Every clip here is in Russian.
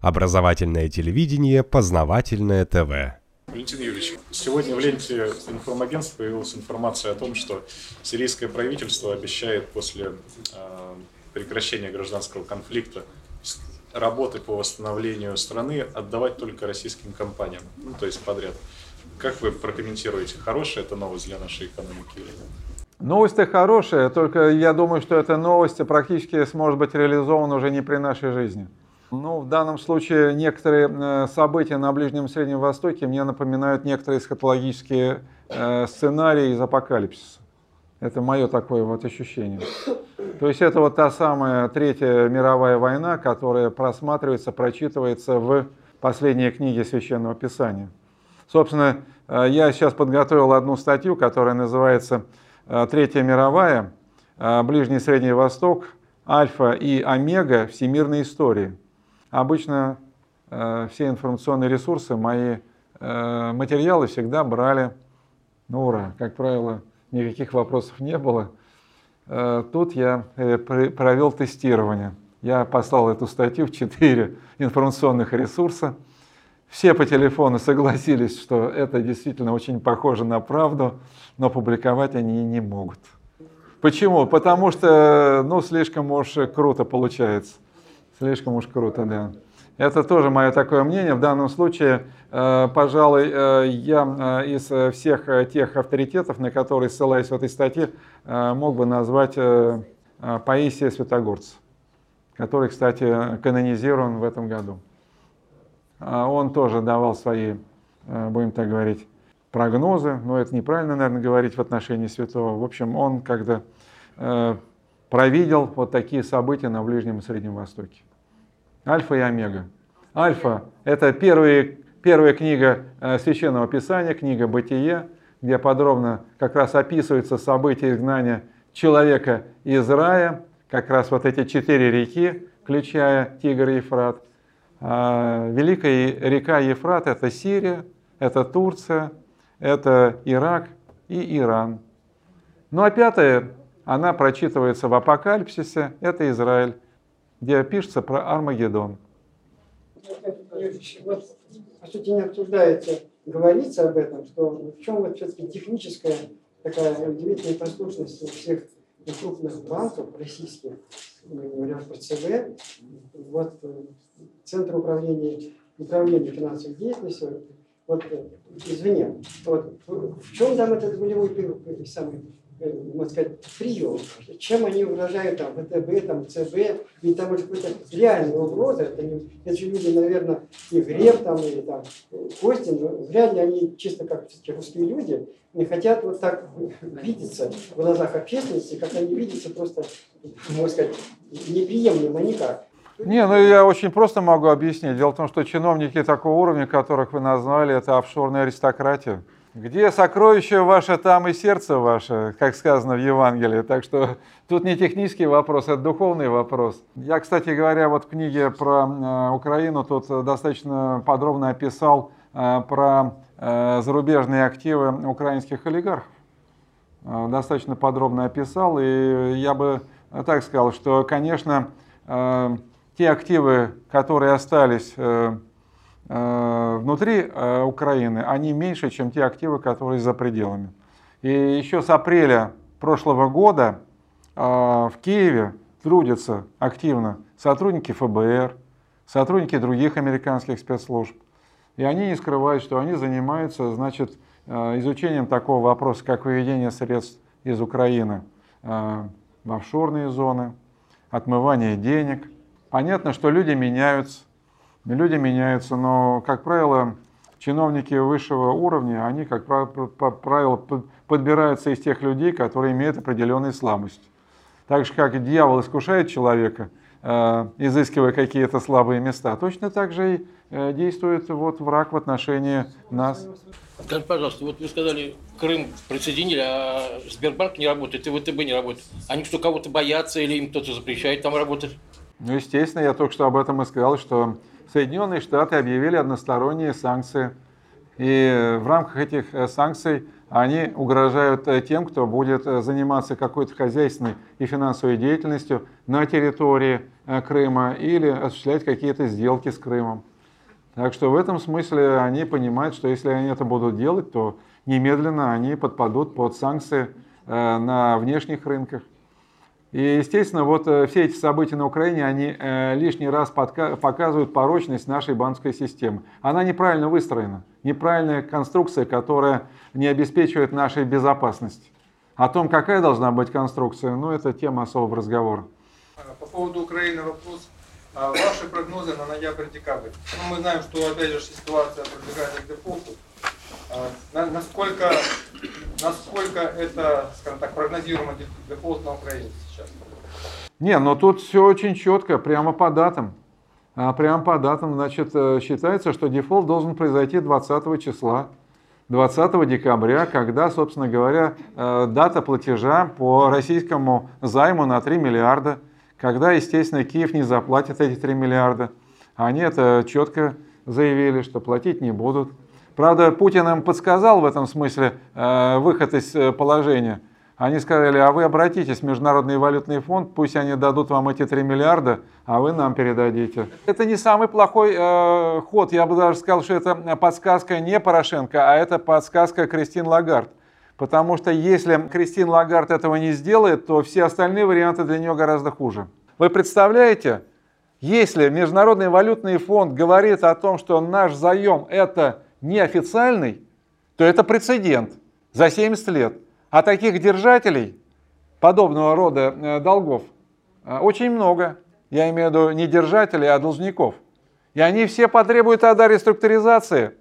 Образовательное телевидение, познавательное ТВ. Валентин Юрьевич, сегодня в ленте информагентств появилась информация о том, что сирийское правительство обещает после э, прекращения гражданского конфликта работы по восстановлению страны отдавать только российским компаниям, ну, то есть подряд. Как вы прокомментируете, хорошая это новость для нашей экономики или нет? Новость-то хорошая, только я думаю, что эта новость практически сможет быть реализована уже не при нашей жизни. Ну, в данном случае некоторые э, события на Ближнем и Среднем Востоке мне напоминают некоторые эсхатологические э, сценарии из апокалипсиса. Это мое такое вот ощущение. То есть это вот та самая Третья мировая война, которая просматривается, прочитывается в последней книге Священного Писания. Собственно, э, я сейчас подготовил одну статью, которая называется Третья мировая, Ближний и Средний Восток, Альфа и Омега всемирной истории. Обычно э, все информационные ресурсы, мои материалы всегда брали, ну ура, как правило, никаких вопросов не было. Тут я провел тестирование. Я послал эту статью в четыре информационных ресурса. Все по телефону согласились, что это действительно очень похоже на правду, но публиковать они не могут. Почему? Потому что, ну, слишком уж круто получается. Слишком уж круто, да. Это тоже мое такое мнение. В данном случае, э, пожалуй, э, я э, из всех тех авторитетов, на которые ссылаюсь в этой статье, мог бы назвать Паисия Святогорца, который, кстати, канонизирован в этом году. А он тоже давал свои, будем так говорить, прогнозы, но это неправильно, наверное, говорить в отношении святого. В общем, он когда провидел вот такие события на Ближнем и Среднем Востоке. Альфа и Омега. Альфа – это первые, первая книга э, Священного Писания, книга «Бытие», где подробно как раз описываются события изгнания человека из рая, как раз вот эти четыре реки, включая Тигр и Ефрат. А, великая река Ефрат – это Сирия, это Турция, это Ирак и Иран. Ну а пятая, она прочитывается в Апокалипсисе, это Израиль, где пишется про Армагеддон. По сути, не обсуждается, говорится об этом, что в чем вот все-таки техническая такая удивительная послушность всех крупных банков российских, говоря про ЦБ, вот Центр управления, управления финансовой деятельностью, вот, извини, вот, в чем там этот нулевой самый, э, можно сказать, прием? Чем они угрожают там ВТБ, там ЦБ? Ведь там уже какая-то реальная угроза. Это, не, это же люди, наверное, и Греб там, или там Костин, но вряд ли они чисто как все русские люди не хотят вот так видеться в глазах общественности, как они видятся просто, можно сказать, неприемлемо никак. Не, ну я очень просто могу объяснить. Дело в том, что чиновники такого уровня, которых вы назвали, это офшорная аристократия. Где сокровище ваше, там и сердце ваше, как сказано в Евангелии. Так что тут не технический вопрос, это духовный вопрос. Я, кстати говоря, вот в книге про э, Украину тут достаточно подробно описал э, про э, зарубежные активы украинских олигархов. Достаточно подробно описал. И я бы так сказал, что, конечно, те активы, которые остались внутри э, Украины, они меньше, чем те активы, которые за пределами. И еще с апреля прошлого года в Киеве трудятся активно сотрудники ФБР, сотрудники других американских спецслужб. И они не скрывают, что они занимаются значит, изучением такого вопроса, как выведение средств из Украины в офшорные зоны, отмывание денег – Понятно, что люди меняются, люди меняются, но, как правило, чиновники высшего уровня, они, как правило, подбираются из тех людей, которые имеют определенные слабости. Так же, как дьявол искушает человека, э, изыскивая какие-то слабые места, точно так же и э, действует вот враг в отношении нас. Скажите, пожалуйста, вот вы сказали, Крым присоединили, а Сбербанк не работает, и ВТБ не работает. Они что, кого-то боятся или им кто-то запрещает там работать? Ну, естественно, я только что об этом и сказал, что Соединенные Штаты объявили односторонние санкции И в рамках этих санкций они угрожают тем, кто будет заниматься какой-то хозяйственной и финансовой деятельностью на территории Крыма или осуществлять какие-то сделки с Крымом. Так что в этом смысле они понимают, что если они это будут делать, то немедленно они подпадут под санкции э, на внешних рынках. И, естественно, вот э, все эти события на Украине, они э, лишний раз показывают порочность нашей банковской системы. Она неправильно выстроена, неправильная конструкция, которая не обеспечивает нашей безопасности. О том, какая должна быть конструкция, ну, это тема особого разговора. По поводу Украины вопрос. А ваши прогнозы на ноябрь-декабрь? Ну, мы знаем, что опять же ситуация продвигается к дефолту. А, насколько, насколько это, скажем так, прогнозируемый дефолт на Украине сейчас? Не, но тут все очень четко, прямо по датам. А прямо по датам, значит, э, считается, что дефолт должен произойти 20 числа. 20 декабря, когда, собственно говоря, э, дата платежа по российскому займу на 3 миллиарда – когда, естественно, Киев не заплатит эти 3 миллиарда. Они это четко заявили, что платить не будут. Правда, Путин им подсказал в этом смысле э, выход из э, положения. Они сказали, а вы обратитесь в Международный валютный фонд, пусть они дадут вам эти 3 миллиарда, а вы нам передадите. Это не самый плохой э, ход. Я бы даже сказал, что это подсказка не Порошенко, а это подсказка Кристин Лагард. Потому что если Кристин Лагард этого не сделает, то все остальные варианты для нее гораздо хуже. Вы представляете, если Международный валютный фонд говорит о том, что наш заем это неофициальный, то это прецедент за 70 лет. А таких держателей подобного рода э, долгов э, очень много. Я имею в виду не держателей, а должников. И они все потребуют тогда реструктуризации.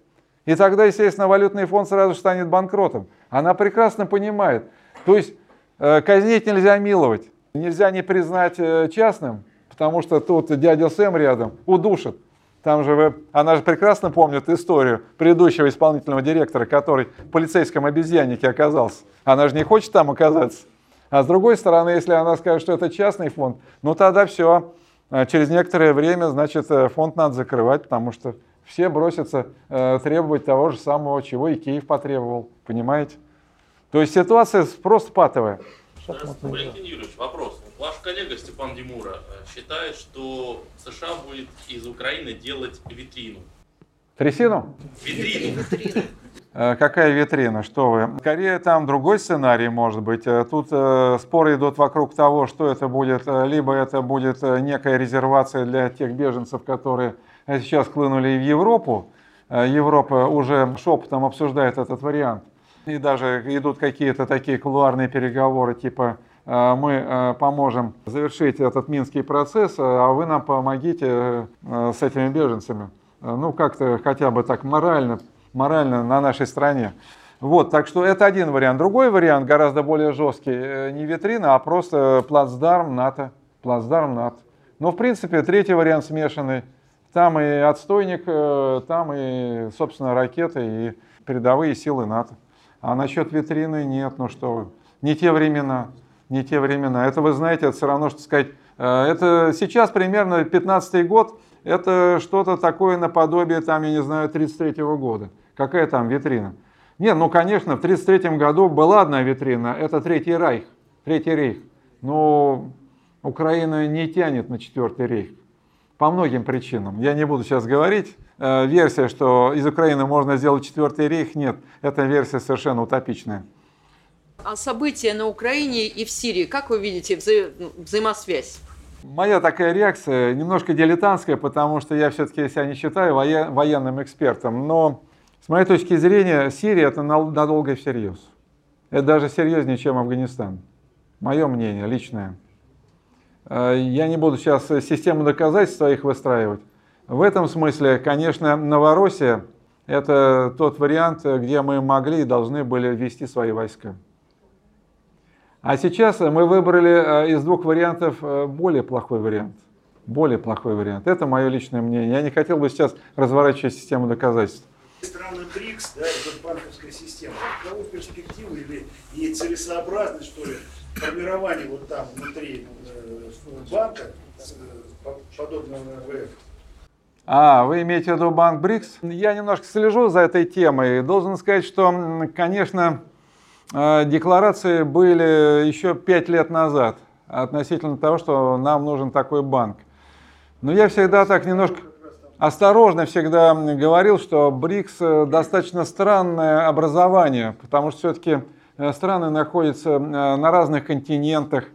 И тогда, естественно, валютный фонд сразу станет банкротом. Она прекрасно понимает. То есть э, казнить нельзя миловать. Нельзя не признать частным, потому что тут дядя Сэм рядом удушит. Там же вы, она же прекрасно помнит историю предыдущего исполнительного директора, который в полицейском обезьяннике оказался. Она же не хочет там оказаться. А с другой стороны, если она скажет, что это частный фонд, ну тогда все. Э, через некоторое время, значит, фонд надо закрывать, потому что все бросятся э, требовать того же самого, чего и Киев потребовал. Понимаете? То есть ситуация просто патовая. Валентин Юрьевич, вопрос. Ваш коллега Степан Димура э, считает, что США будет из Украины делать витрину. Трясину? Витрину. Э, какая витрина? Что вы? Скорее там другой сценарий может быть. Э, тут э, споры идут вокруг того, что это будет. Либо это будет некая резервация для тех беженцев, которые сейчас хлынули и в Европу. Европа уже шепотом обсуждает этот вариант. И даже идут какие-то такие кулуарные переговоры, типа мы э, поможем завершить этот минский процесс, а вы нам помогите с этими беженцами. Ну, как-то хотя бы так морально, морально на нашей стране. Вот, так что это один вариант. Другой вариант, гораздо более жесткий, не витрина, а просто плацдарм НАТО. Плацдарм НАТО. Но, в принципе, третий вариант смешанный – там и отстойник, э, там и, собственно, ракеты, и передовые силы НАТО. А насчет витрины нет, ну что вы. Не те времена, не те времена. Это, вы знаете, это все равно, что сказать, э, это сейчас примерно 15 год, это что-то такое наподобие, там, я не знаю, 33 -го года. Какая там витрина? Нет, ну, конечно, в 33 году была одна витрина, это Третий Райх, Третий Рейх. Но Украина не тянет на Четвертый Рейх по многим причинам. Я не буду сейчас говорить. Э, версия, что из Украины можно сделать четвертый рейх, нет. Эта версия совершенно утопичная. А события на Украине и в Сирии, как вы видите вза взаимосвязь? Моя такая реакция немножко дилетантская, потому что я все-таки себя не считаю военным экспертом. Но с моей точки зрения, Сирия это надолго и всерьез. Это даже серьезнее, чем Афганистан. Мое мнение личное. Э, я не буду сейчас систему доказательств своих выстраивать. В этом смысле, конечно, Новороссия – это тот вариант, где мы могли и должны были ввести свои войска. А сейчас мы выбрали э, из двух вариантов э, более плохой вариант. Более плохой вариант. Это мое личное мнение. Я не хотел бы сейчас разворачивать систему доказательств. Страны БРИКС, да, это банковская система. Каковы перспективы или и целесообразность, что ли, формирования вот там внутри банка, подобного ВФ? А, вы имеете в виду банк БРИКС? Я немножко слежу за этой темой. Должен сказать, что, конечно, э, декларации были еще пять лет назад относительно того, что нам нужен такой банк. Но я всегда так немножко осторожно всегда говорил, что БРИКС э, достаточно странное образование, потому что все-таки э, страны находятся на разных континентах,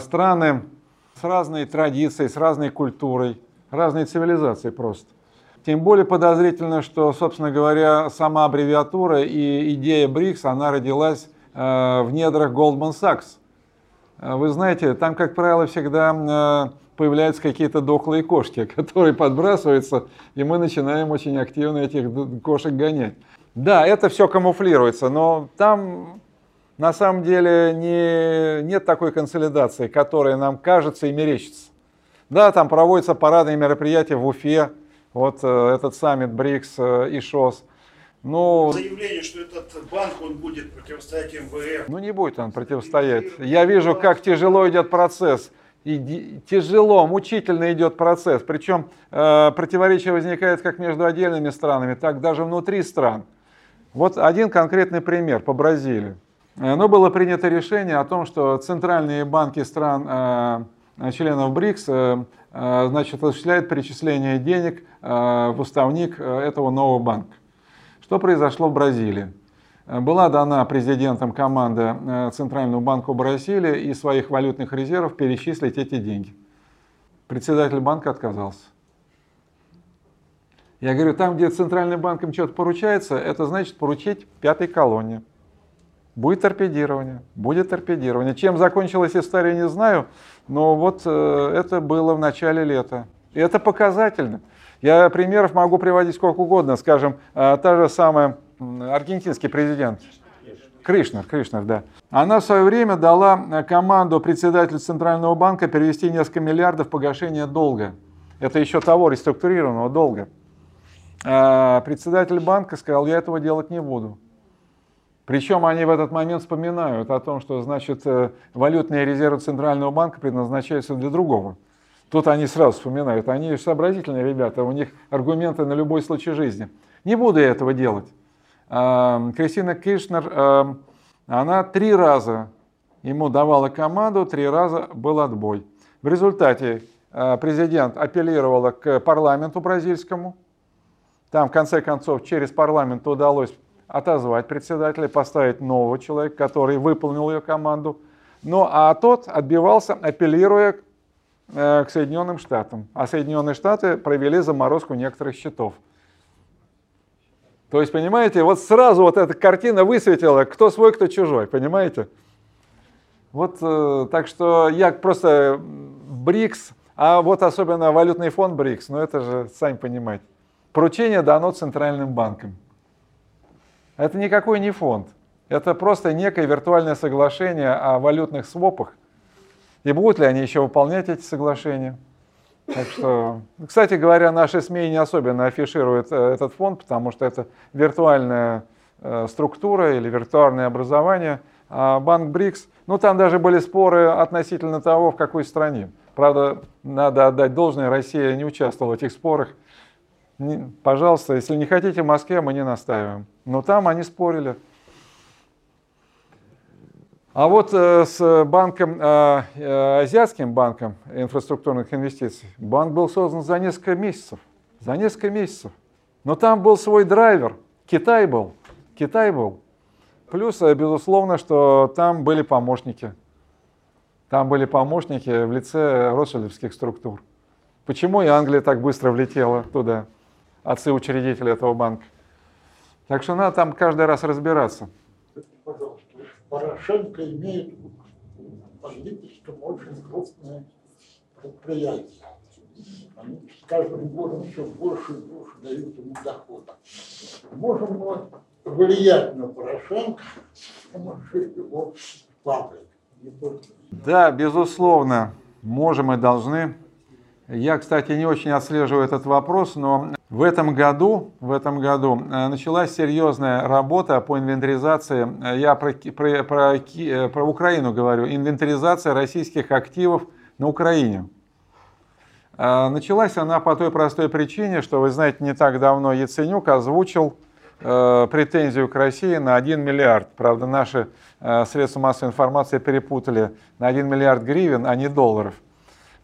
страны с разной традицией, с разной культурой разные цивилизации просто. Тем более подозрительно, что, собственно говоря, сама аббревиатура и идея БРИКС, она родилась э, в недрах Goldman Sachs. Э, вы знаете, там, как правило, всегда э, появляются какие-то дохлые кошки, которые подбрасываются, и мы начинаем очень активно этих кошек гонять. Да, это все камуфлируется, но там на самом деле не, нет такой консолидации, которая нам кажется и мерещится. Да, там проводятся парадные мероприятия в Уфе, вот э, этот саммит БРИКС э, и ШОС. Ну, Заявление, что этот банк он будет противостоять МВФ. Ну не будет он противостоять. Я вижу, как тяжело идет процесс. И тяжело, мучительно идет процесс. Причем э, противоречие возникает как между отдельными странами, так даже внутри стран. Вот один конкретный пример по Бразилии. Э, Но ну, было принято решение о том, что центральные банки стран членов БРИКС э, э, значит, осуществляет перечисление денег в уставник этого нового банка. Что произошло в Бразилии? Была дана президентом команда Центрального банка Бразилии и своих валютных резервов перечислить эти деньги. Председатель банка отказался. Я говорю, там, где Центральным банком что-то поручается, это значит поручить пятой колонне. Будет торпедирование, будет торпедирование. Чем закончилась история, не знаю, но вот э, это было в начале лета. И это показательно. Я примеров могу приводить сколько угодно. Скажем, э, та же самая аргентинский президент Кришнер, Кришнер, да. Она в свое время дала э, команду председателю Центрального банка перевести несколько миллиардов погашения долга. Это еще того реструктурированного долга. А председатель банка сказал, я этого делать не буду. Причем они в этот момент вспоминают о том, что значит э, валютные резервы Центрального банка предназначаются для другого. Тут они сразу вспоминают, они сообразительные ребята, у них аргументы на любой случай жизни. Не буду я этого делать. А, Кристина Кишнер, э, она три раза ему давала команду, три раза был отбой. В результате э, президент апеллировала к парламенту бразильскому. Там, в конце концов, через парламент удалось отозвать председателя, поставить нового человека, который выполнил ее команду. Ну а тот отбивался, апеллируя э, к Соединенным Штатам. А Соединенные Штаты провели заморозку некоторых счетов. То есть, понимаете, вот сразу вот эта картина высветила, кто свой, кто чужой, понимаете? Вот э, так что я просто БРИКС, а вот особенно валютный фонд БРИКС, ну это же, сами понимаете, поручение дано центральным банкам. Это никакой не фонд. Это просто некое виртуальное соглашение о валютных свопах. И будут ли они еще выполнять эти соглашения? Так что, кстати говоря, наши СМИ не особенно афишируют э, этот фонд, потому что это виртуальная э, структура или виртуальное образование. А банк БРИКС, ну там даже были споры относительно того, в какой стране. Правда, надо отдать должное, Россия не участвовала в этих спорах. Не, пожалуйста, если не хотите в Москве, мы не настаиваем. Но там они спорили. А вот э, с банком, э, э, азиатским банком инфраструктурных инвестиций, банк был создан за несколько месяцев. За несколько месяцев. Но там был свой драйвер. Китай был. Китай был. Плюс, э, безусловно, что там были помощники. Там были помощники в лице ротшильдовских структур. Почему и Англия так быстро влетела туда? Отцы-учредители этого банка. Так что надо там каждый раз разбираться. Пожалуйста, Порошенко имеет политическом очень крупное предприятие. Они с каждым годом все больше и больше дают ему дохода. Можем мы влиять на Порошенко с помощью его фабрик. Да, безусловно, можем и должны. Я, кстати, не очень отслеживаю этот вопрос, но в этом году, в этом году э, началась серьезная работа по инвентаризации, э, я про, про, про, э, про Украину говорю, инвентаризация российских активов на Украине. Началась она по той простой причине, что, вы знаете, не так давно Яценюк озвучил претензию к России на 1 миллиард. Правда, наши средства массовой информации перепутали на 1 миллиард гривен, а не долларов.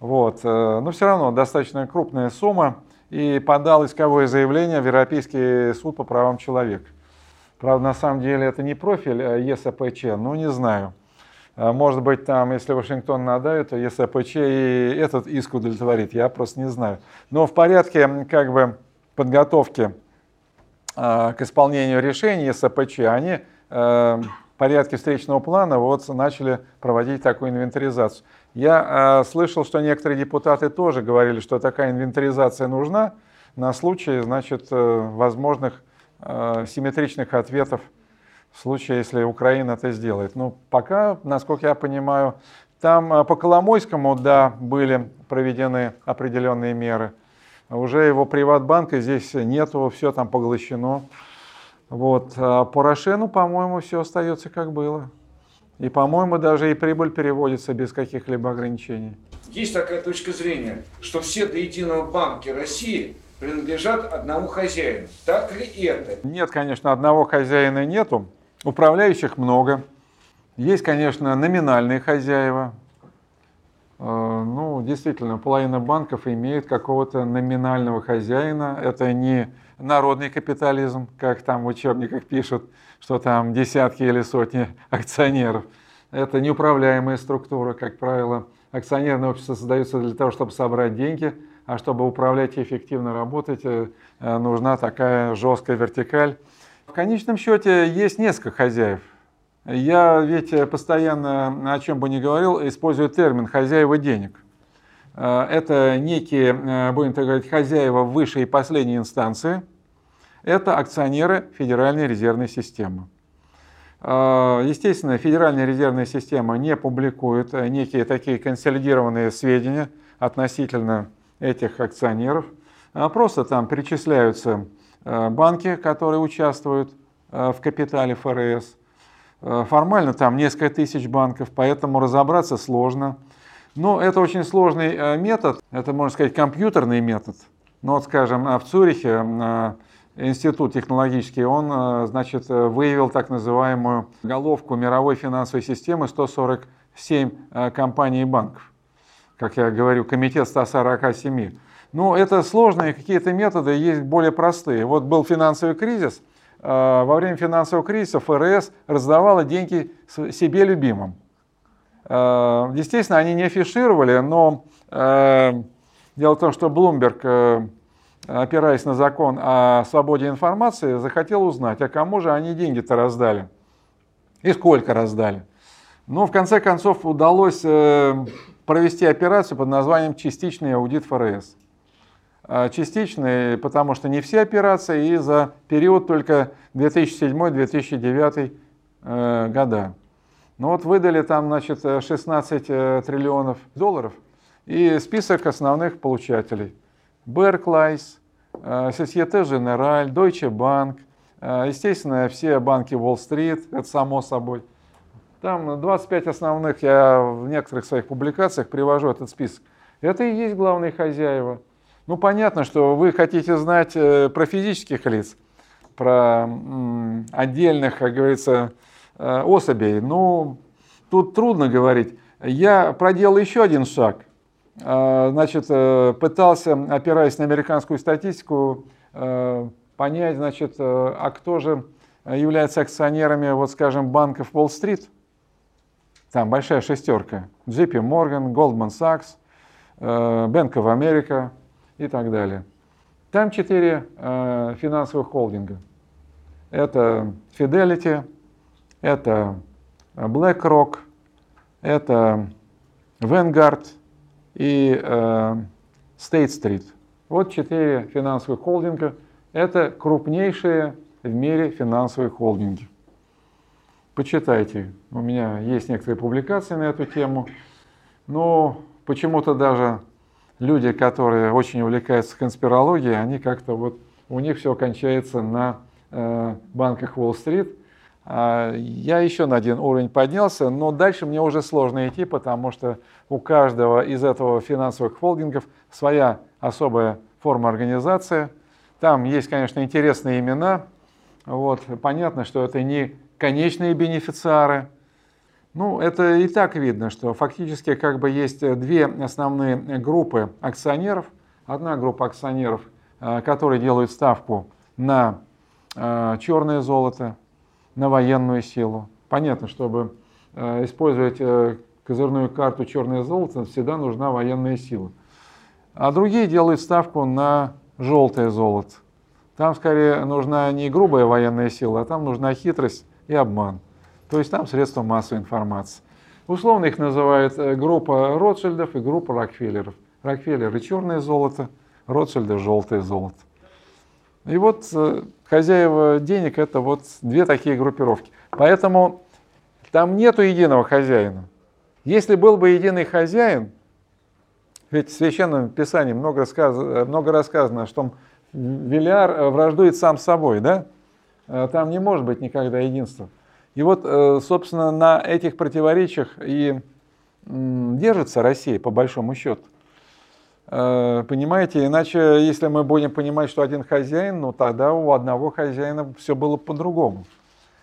Вот. Э, но все равно достаточно крупная сумма. И подал исковое заявление в Европейский суд по правам человека. Правда, на самом деле это не профиль ЕСПЧ, ну не знаю. А, может быть, там, если Вашингтон надавит, то ЕСПЧ и этот иск удовлетворит, я просто не знаю. Но в порядке как бы подготовки э, к исполнению решений ЕСПЧ, они э, в порядке встречного плана вот начали проводить такую инвентаризацию. Я э, слышал, что некоторые депутаты тоже говорили, что такая инвентаризация нужна на случай, значит, возможных симметричных ответов в случае, если Украина это сделает. Ну, пока, насколько я понимаю, там э, по Коломойскому, да, были проведены определенные меры. Уже его приватбанка здесь нету, все там поглощено. Вот. А по Рошену, по-моему, все остается как было. И, по-моему, даже и прибыль переводится без каких-либо ограничений. Есть такая точка зрения, что все до единого банки России принадлежат одному хозяину. Так ли это? Нет, конечно, одного хозяина нету. Управляющих много. Есть, конечно, номинальные хозяева. Э, ну, действительно, половина банков имеет какого-то номинального хозяина. Это не народный капитализм, как там в учебниках пишут, что там десятки или сотни акционеров. Это неуправляемая структура, как правило. Акционерное общество создается для того, чтобы собрать деньги, а чтобы управлять и эффективно работать, э, нужна такая жесткая вертикаль. В конечном счете есть несколько хозяев. Я ведь постоянно, о чем бы ни говорил, использую термин «хозяева денег». Э, это некие, э, будем так говорить, хозяева высшей и последней инстанции. Это акционеры Федеральной резервной системы. Э, естественно, Федеральная резервная система не публикует некие такие консолидированные сведения относительно этих акционеров. Просто там перечисляются Э, банки, которые участвуют э, в капитале ФРС. Э, формально там несколько тысяч банков, поэтому разобраться сложно. Но это очень сложный метод, это, можно сказать, компьютерный метод. Но вот, скажем, в Цюрихе институт технологический, он, значит, выявил так называемую головку мировой финансовой системы 147 компаний и банков. Как я говорю, комитет 147. Ну, это сложные какие-то методы, есть более простые. Вот был финансовый кризис, а, во время финансового кризиса ФРС раздавала деньги себе любимым. А, естественно, они не афишировали, но а, дело в том, что Bloomberg, опираясь на закон о свободе информации, захотел узнать, а кому же они деньги-то раздали и сколько раздали. Но в конце концов удалось э, провести операцию под названием «Частичный аудит ФРС». А, частичные, потому что не все операции, и за период только 2007-2009 э, года. Ну вот выдали там, значит, 16 э, триллионов долларов и список основных получателей. Э, Societe Generale, Deutsche Bank, естественно, все банки Уолл-стрит, это само собой. Там 25 основных, я в некоторых своих публикациях привожу этот список. Это и есть главные хозяева – ну, понятно, что вы хотите знать э, про физических лиц, про отдельных, как говорится, э, особей. Ну, тут трудно говорить. Я проделал еще один шаг. Э, значит, пытался, опираясь на американскую статистику, понять, значит, а кто же является акционерами, вот скажем, банков Уолл-стрит. Там большая шестерка. JP Morgan, Goldman Sachs, Bank of America, и так далее. Там четыре э, финансовых холдинга. Это Fidelity, это BlackRock, это Vanguard и э, State Street. Вот четыре финансовых холдинга. Это крупнейшие в мире финансовые холдинги. Почитайте. У меня есть некоторые публикации на эту тему. Но почему-то даже люди, которые очень увлекаются конспирологией, они как-то вот, у них все кончается на э, банках Уолл-стрит, А, я еще на один уровень поднялся, но дальше мне уже сложно идти, потому что у каждого из этого финансовых холдингов своя особая форма организации. Там есть, конечно, интересные имена. Вот. Понятно, что это не конечные бенефициары. Ну, это и так видно, что фактически как бы есть две основные группы акционеров. Одна группа акционеров, э, которые делают ставку на э, черное золото, на военную силу. Понятно, чтобы э, использовать э, козырную карту черное золото, всегда нужна военная сила. А другие делают ставку на желтое золото. Там скорее нужна не грубая военная сила, а там нужна хитрость и обман. То есть там средства массовой информации. Условно их называют э, группа Ротшильдов и группа Рокфеллеров. Рокфеллеры черное золото, Ротшильды желтое золото. И вот э, хозяева денег это вот две такие группировки. Поэтому там нету единого хозяина. Если был бы единый хозяин, ведь в Священном Писании много, рассказано, много рассказано, что Велиар э, враждует сам с собой, да? Там не может быть никогда единства. И вот, собственно, на этих противоречиях и держится Россия, по большому счету. Э, понимаете, иначе, если мы будем понимать, что один хозяин, ну тогда у одного хозяина все было по-другому.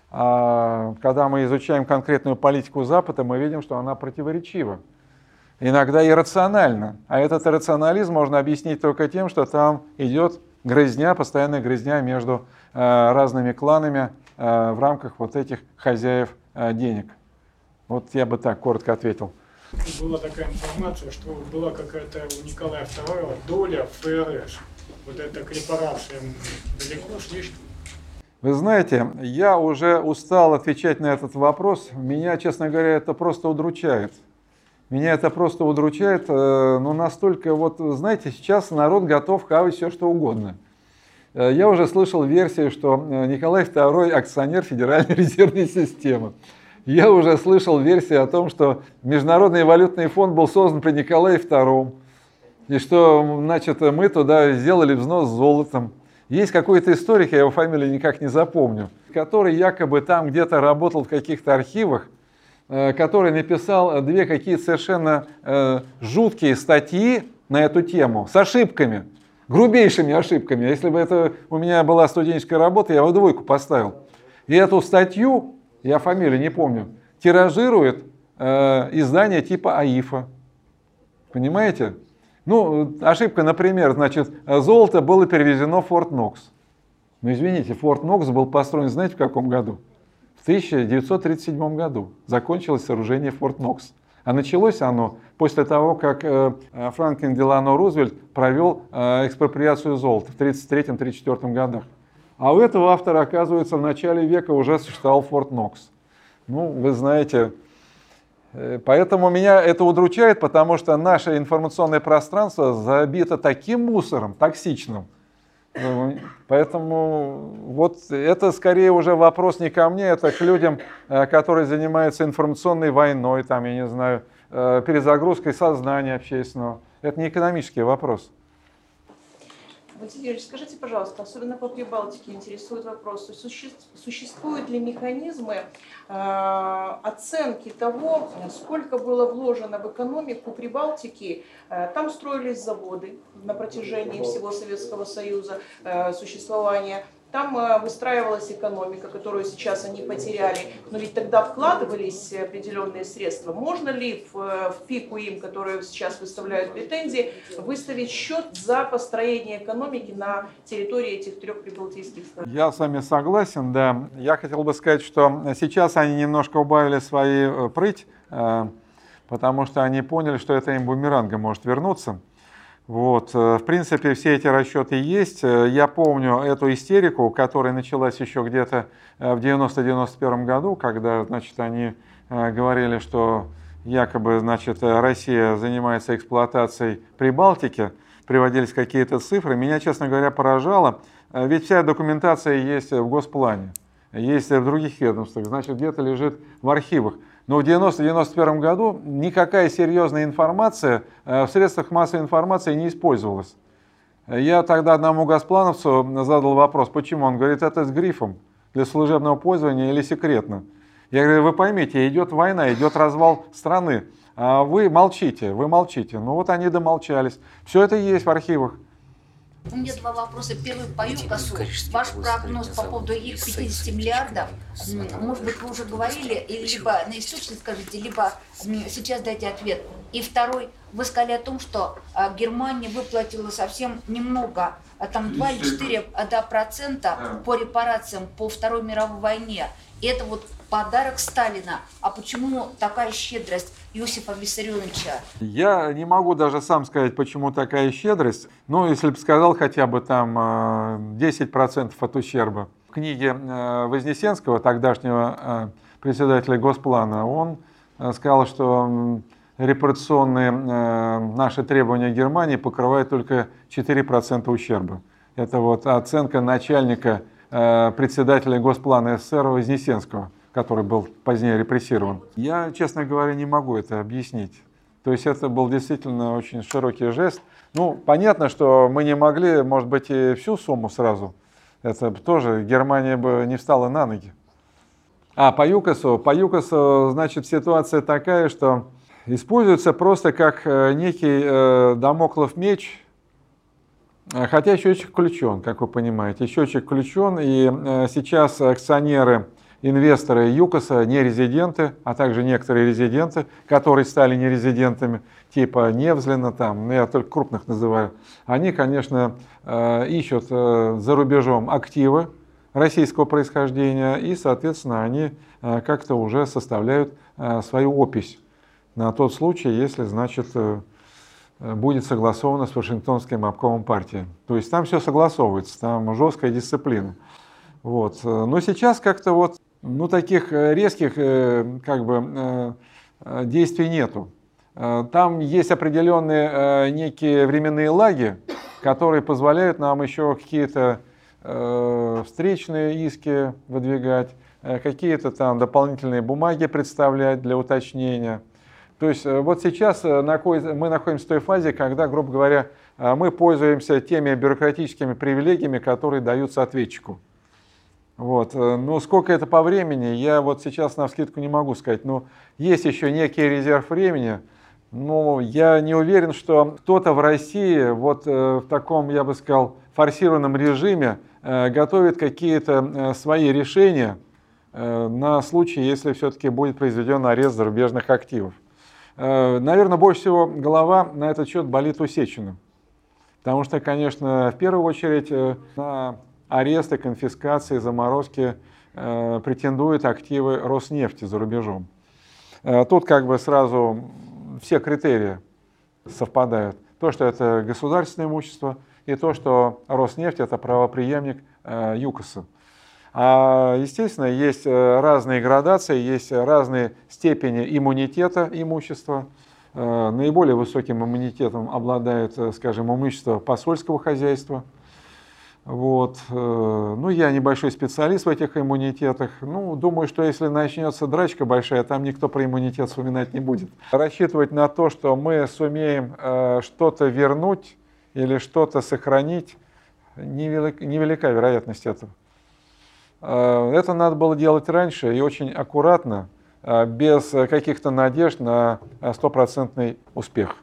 А когда мы изучаем конкретную политику Запада, мы видим, что она противоречива. Иногда иррациональна. А этот иррационализм можно объяснить только тем, что там идет грызня, постоянная грызня между э, разными кланами э, в рамках вот этих хозяев денег. Вот я бы так коротко ответил была такая информация, что была какая-то у Николая II доля в ФРС. Вот эта корпорация далеко слишком. Вы знаете, я уже устал отвечать на этот вопрос. Меня, честно говоря, это просто удручает. Меня это просто удручает, э, но настолько, вот, знаете, сейчас народ готов хавать все, что угодно. Э, я уже слышал версию, что э, Николай II акционер Федеральной резервной системы. Я уже слышал версии о том, что Международный валютный фонд был создан при Николае II, и что, значит, мы туда сделали взнос золотом. Есть какой-то историк, я его фамилию никак не запомню, который якобы там где-то работал в каких-то архивах, э, который написал две какие-то совершенно жуткие статьи на эту тему с ошибками, грубейшими ошибками. Если бы это у меня была студенческая работа, я бы двойку поставил. И эту статью я фамилию не помню, тиражирует э, издание типа АИФа. Понимаете? Ну, ошибка, например, значит, золото было перевезено в Форт Нокс. Ну, извините, Форт Нокс был построен, знаете, в каком году? В 1937 году закончилось сооружение Форт Нокс. А началось оно после того, как э, Франклин Делано Рузвельт провел э, экспроприацию золота в 1933-1934 годах. А у этого автора, оказывается, в начале века уже существовал Форт Нокс. Ну, вы знаете, э, поэтому меня это удручает, потому что наше информационное пространство забито таким мусором, токсичным. Поэтому вот это скорее уже вопрос не ко мне, это к людям, э, которые занимаются информационной войной, там, я не знаю, э, перезагрузкой сознания общественного. Это не экономический вопрос. Василий скажите, пожалуйста, особенно по Прибалтике интересует вопрос, существуют ли механизмы э, оценки того, сколько было вложено в экономику Прибалтики? Э, там строились заводы на протяжении всего Советского Союза э, существования. Там э, выстраивалась экономика, которую сейчас они потеряли, но ведь тогда вкладывались определенные средства. Можно ли в, э, в пику им, которые сейчас выставляют претензии, выставить счет за построение экономики на территории этих трех прибалтийских стран? Я с вами согласен, да. Я хотел бы сказать, что сейчас они немножко убавили свои э, прыть, потому что они поняли, что это им бумерангом может вернуться. Вот. Э, в принципе, все эти расчеты есть. Э, я помню эту истерику, которая началась еще где-то э, в 90-91 году, когда значит, они говорили, что якобы значит, Россия занимается эксплуатацией Прибалтики, приводились какие-то цифры. Меня, честно говоря, поражало, ведь вся документация есть в Госплане, есть в других ведомствах, значит, где-то лежит в архивах. Но в 90-91 году никакая серьезная информация э, в средствах массовой информации не использовалась. Я тогда одному газплановцу задал вопрос, почему? Он говорит, это с грифом. для служебного пользования или секретно. Я говорю, вы поймите, идет война, идет развал страны, а вы молчите, вы молчите. Ну вот они домолчались. Все это есть в архивах. У меня два вопроса. Первый по ЮКОСу. Ваш прогноз по поводу их 50 миллиардов, может быть, вы уже говорили, и либо на источник скажите, либо сейчас дайте ответ. И второй, вы сказали о том, что а, Германия выплатила совсем немного, а там 2 или 4 да, процента по репарациям по Второй мировой войне. И это вот подарок Сталина. А почему такая щедрость Иосифа Виссарионовича? Я не могу даже сам сказать, почему такая щедрость. Но если бы сказал хотя бы там 10% от ушерба. В книге э, Вознесенского, тогдашнего э, председателя Госплана, он э, сказал, что репарационные наши требования Германии покрывают только 4% ущерба. Это вот оценка начальника председателя Госплана СССР Вознесенского который был позднее репрессирован. Я, честно говоря, не могу это объяснить. То есть это был действительно очень широкий жест. Ну, понятно, что мы не могли, может быть, и всю сумму сразу. Это тоже Германия бы не встала на ноги. А по ЮКОСу? По ЮКОСу, значит, ситуация такая, что используется просто как э, некий э, домоклов меч, э, хотя счетчик включен, как вы понимаете. Счетчик включен, и э, сейчас акционеры инвесторы ЮКОСа, не резиденты, а также некоторые резиденты, которые стали нерезидентами, типа Невзлина, там, ну, я только крупных называю, они, конечно, э, ищут э, за рубежом активы российского происхождения, и, соответственно, они э, как-то уже составляют свою опись на тот случай, если, значит, будет согласовано с Вашингтонским обкомом партии. То есть там все согласовывается, там жесткая дисциплина. Вот. Но сейчас как-то вот ну, таких э, резких э, как бы, э, действий нету. Там есть определенные некие временные лаги, которые позволяют нам еще какие-то встречные иски выдвигать, какие-то там дополнительные бумаги представлять для уточнения. То есть вот сейчас мы находимся в той фазе, когда, грубо говоря, мы пользуемся теми бюрократическими привилегиями, которые даются ответчику. Вот. Э, ну, сколько это по времени, я вот сейчас на вскидку не могу сказать. Но есть еще некий резерв времени. Но я не уверен, что кто-то в России вот э, в таком, я бы сказал, форсированном режиме э, готовит какие-то свои решения на случай, если все-таки будет произведен арест зарубежных активов. Наверное, больше всего голова на этот счет болит у Сечина. Потому что, конечно, в первую очередь на аресты, конфискации, заморозки э, претендуют активы Роснефти за рубежом. Э, тут как бы сразу все критерии совпадают. То, что это государственное имущество, и то, что Роснефть это правоприемник э, ЮКОСа. А, естественно, есть э, разные градации, есть разные степени иммунитета имущества. Наиболее высоким иммунитетом обладает, скажем, имущество посольского хозяйства – вот. Э, ну, я небольшой специалист в этих иммунитетах. Ну, думаю, что если начнется драчка большая, там никто про иммунитет вспоминать не будет. Рассчитывать на то, что мы сумеем э, что-то вернуть или что-то сохранить, невелика, невелика вероятность этого. Э, это надо было делать раньше и очень аккуратно, без каких-то надежд на стопроцентный успех.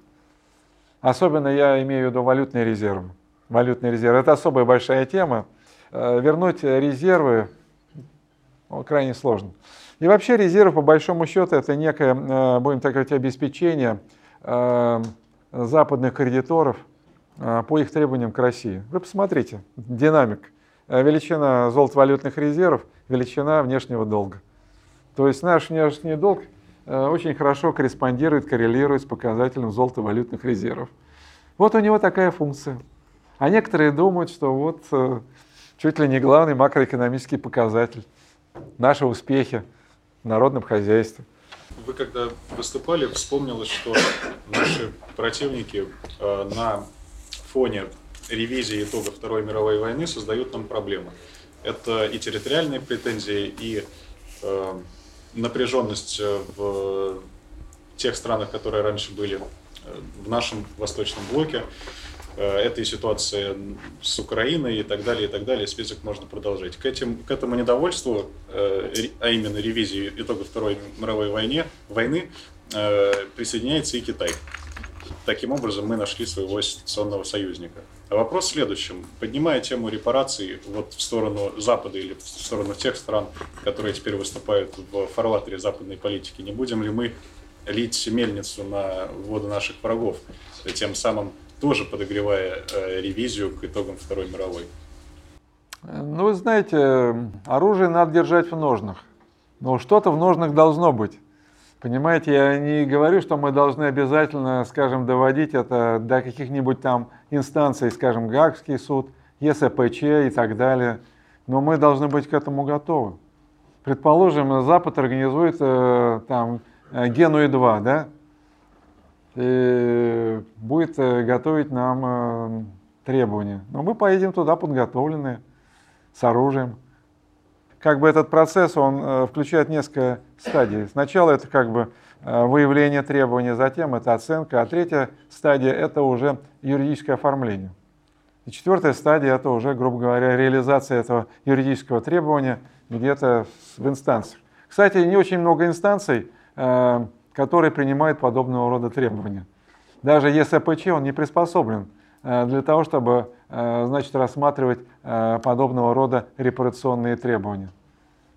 Особенно я имею в виду валютные резервы валютный резерв. Это особая большая тема. Э, вернуть резервы крайне сложно. И вообще резерв, по большому счету, это некое, э, будем так говорить, обеспечение э, западных кредиторов по их требованиям к России. Вы посмотрите, динамик. Величина золотовалютных резервов, величина внешнего долга. То есть наш внешний долг очень хорошо корреспондирует, коррелирует с показателем золотовалютных резервов. Вот у него такая функция. А некоторые думают, что вот э, чуть ли не главный макроэкономический показатель наши успехи в народном хозяйстве. Вы когда выступали, вспомнилось, что наши противники э, на фоне ревизии итогов Второй мировой войны создают нам проблемы. Это и территориальные претензии, и э, напряженность в тех странах, которые раньше были в нашем восточном блоке. Э, этой ситуации с Украиной и так далее, и так далее. Список можно продолжать. К, этим, к этому недовольству, э, а именно ревизии итогов Второй мировой войне, войны, э, присоединяется и Китай. Таким образом, мы нашли своего ситуационного союзника. А вопрос в следующем. Поднимая тему репараций вот в сторону Запада или в сторону тех стран, которые теперь выступают в фарватере западной политики, не будем ли мы лить мельницу на воду наших врагов, тем самым тоже подогревая э, ревизию к итогам Второй мировой? Ну, вы знаете, оружие надо держать в ножнах. Но что-то в ножнах должно быть. Понимаете, я не говорю, что мы должны обязательно, скажем, доводить это до каких-нибудь там инстанций, скажем, Гаагский суд, ЕСПЧ и так далее. Но мы должны быть к этому готовы. Предположим, Запад организует э, там э, Генуи-2, да, и будет э, готовить нам э, требования. Но мы поедем туда подготовленные, с оружием как бы этот процесс, он э, включает несколько стадий. Сначала это как бы выявление требований, затем это оценка, а третья стадия это уже юридическое оформление. И четвертая стадия это уже, грубо говоря, реализация этого юридического требования где-то в инстанциях. Кстати, не очень много инстанций, э, которые принимают подобного рода требования. Даже ЕСПЧ, он не приспособлен для того, чтобы значит, рассматривать подобного рода репарационные требования.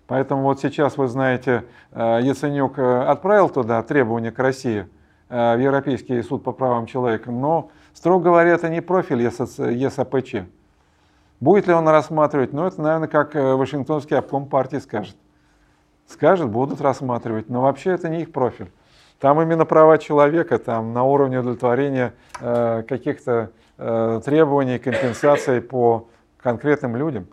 Поэтому вот сейчас, вы знаете, Яценюк отправил туда требования к России в Европейский суд по правам человека, но, строго говоря, это не профиль ЕСАПЧ. Будет ли он рассматривать? Ну, это, наверное, как Вашингтонский обком партии скажет. Скажет, будут рассматривать, но вообще это не их профиль. Там именно права человека, там на уровне удовлетворения э, каких-то э, требований, компенсаций по конкретным людям.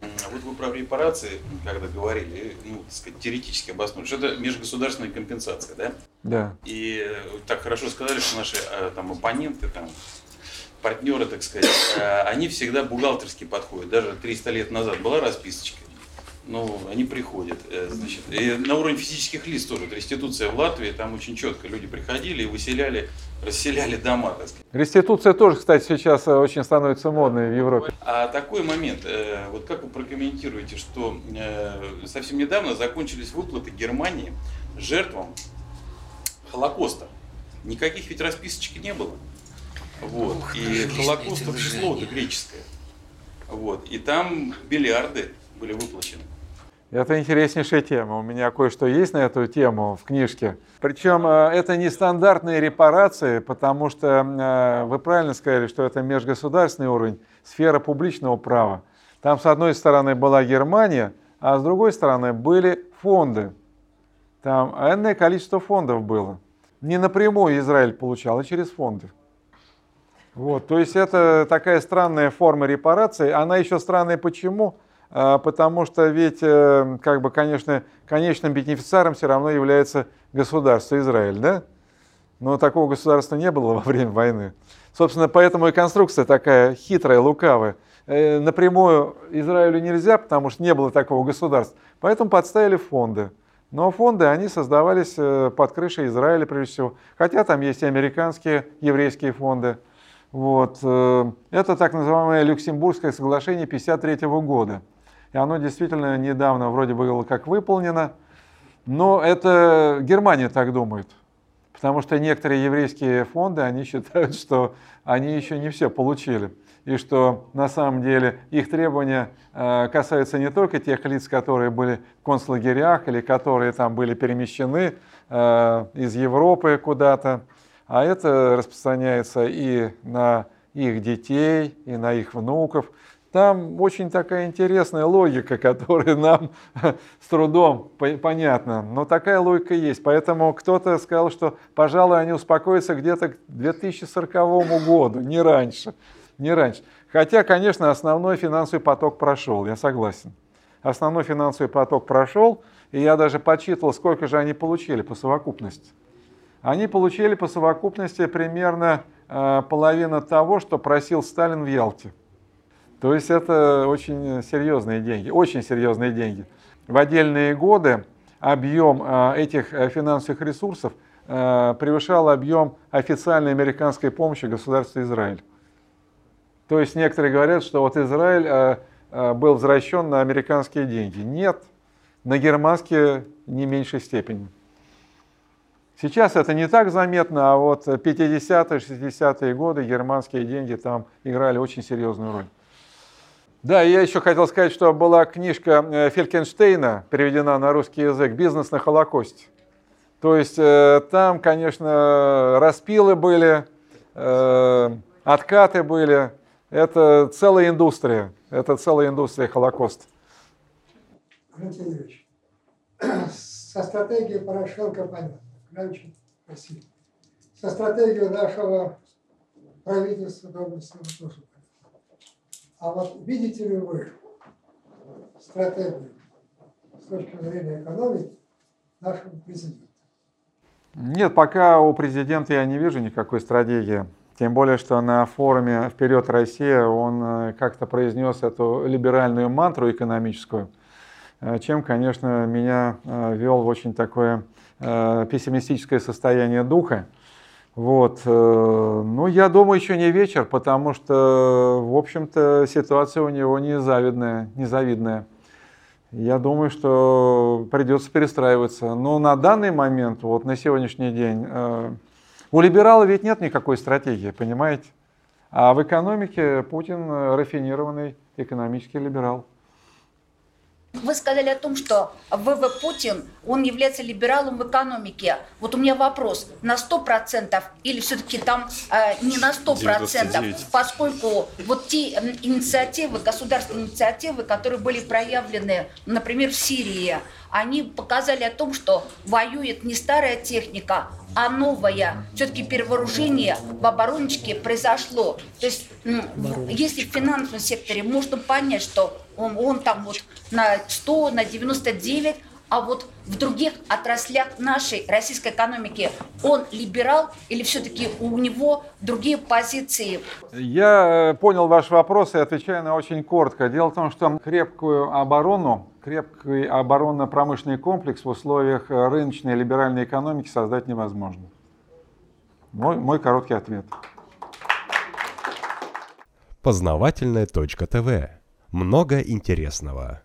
Вот вы про репарации, когда говорили, ну, так сказать, теоретически обосновали, что это межгосударственная компенсация, да? Да. И так хорошо сказали, что наши э, там оппоненты, там, партнеры, так сказать, э, они всегда бухгалтерски подходят. Даже 300 лет назад была расписочка, ну, они приходят, э, значит, и на уровне физических лиц тоже, реституция в Латвии, там очень четко люди приходили и выселяли, расселяли дома, так сказать. Реституция тоже, кстати, сейчас э, очень становится модной в Европе. А такой момент, э, вот как вы прокомментируете, что совсем недавно закончились выплаты Германии жертвам Холокоста? Никаких ведь расписочек не было. Вот. Ух, и Холокост вообще слово-то греческое. Вот. И там миллиарды были выплачены. Это интереснейшая тема. У меня кое-что есть на эту тему в книжке. Причем э, это не стандартные репарации, потому что э, вы правильно сказали, что это межгосударственный уровень, сфера публичного права. Там с одной стороны была Германия, а с другой стороны были фонды. Там энное количество фондов было. Не напрямую Израиль получал, а через фонды. Вот, то есть это такая странная форма репарации. Она еще странная почему? А, потому что ведь, э, как бы, конечно, конечным бенефициаром все равно является государство Израиль, да? Но такого государства не было во время войны. Собственно, поэтому и конструкция такая хитрая, лукавая. Э, напрямую Израилю нельзя, потому что не было такого государства. Поэтому подставили фонды. Но фонды, они создавались э, под крышей Израиля, прежде всего. Хотя там есть и американские еврейские фонды. Вот. Это так называемое Люксембургское соглашение 1953 года. И оно действительно недавно вроде бы было как выполнено. Но это Германия так думает. Потому что некоторые еврейские фонды, они считают, что они еще не все получили. И что на самом деле их требования э, касаются не только тех лиц, которые были в концлагерях или которые там были перемещены э, из Европы куда-то, а это распространяется и на их детей, и на их внуков. Там очень такая интересная логика, которая нам с трудом понятна. Но такая логика есть. Поэтому кто-то сказал, что, пожалуй, они успокоятся где-то к 2040 году, не раньше. Не раньше. Хотя, конечно, основной финансовый поток прошел, я согласен. Основной финансовый поток прошел, и я даже подсчитывал, сколько же они получили по совокупности. Они получили по совокупности примерно э, половину того, что просил Сталин в Ялте. То есть это очень серьезные деньги, очень серьезные деньги. В отдельные годы объем а, этих э, финансовых ресурсов э, превышал объем официальной американской помощи государству Израиль. То есть некоторые говорят, что вот Израиль э, э, был возвращен на американские деньги. Нет, на германские не меньшей степени. Сейчас это не так заметно, а вот 50-е, 60-е годы германские деньги там играли очень серьезную роль. Да, я еще хотел сказать, что была книжка э, Фелькенштейна, переведена на русский язык «Бизнес на Холокосте». То есть э, там, конечно, распилы были, э, откаты были. Это целая индустрия. Это целая индустрия Холокоста. Валентин Юрьевич, со стратегией Порошенко понятно. Раньше спасибо. Со стратегией нашего правительства доблестного тоже а вот видите ли вы стратегию с точки зрения экономики нашего президента? Нет, пока у президента я не вижу никакой стратегии. Тем более, что на форуме «Вперед, Россия» он э, как-то произнес эту либеральную мантру экономическую, э, чем, конечно, меня э, вел в очень такое пессимистическое состояние духа. Вот. Э, ну, я думаю, еще не вечер, потому что, в общем-то, ситуация у него незавидная, незавидная. Я думаю, что придется перестраиваться. Но на данный момент, вот на сегодняшний день, э, у либерала ведь нет никакой стратегии, понимаете? А в экономике Путин рафинированный экономический либерал. Вы сказали о том, что ВВ Путин, он является либералом в экономике. Вот у меня вопрос, на 100% или все-таки там э, не на 100%, 99. поскольку вот те инициативы, государственные инициативы, которые были проявлены, например, в Сирии, они показали о том, что воюет не старая техника, а новая. Все-таки перевооружение в обороночке произошло. То есть, если в финансовом секторе можно понять, что он, он там вот на 100, на 99, а вот в других отраслях нашей российской экономики он либерал или все-таки у него другие позиции? Я э, понял ваш вопрос и отвечаю на очень коротко. Дело в том, что крепкую оборону, крепкий оборонно-промышленный комплекс в условиях рыночной либеральной экономики создать невозможно. Мой, мой короткий ответ. Познавательная точка ТВ много интересного.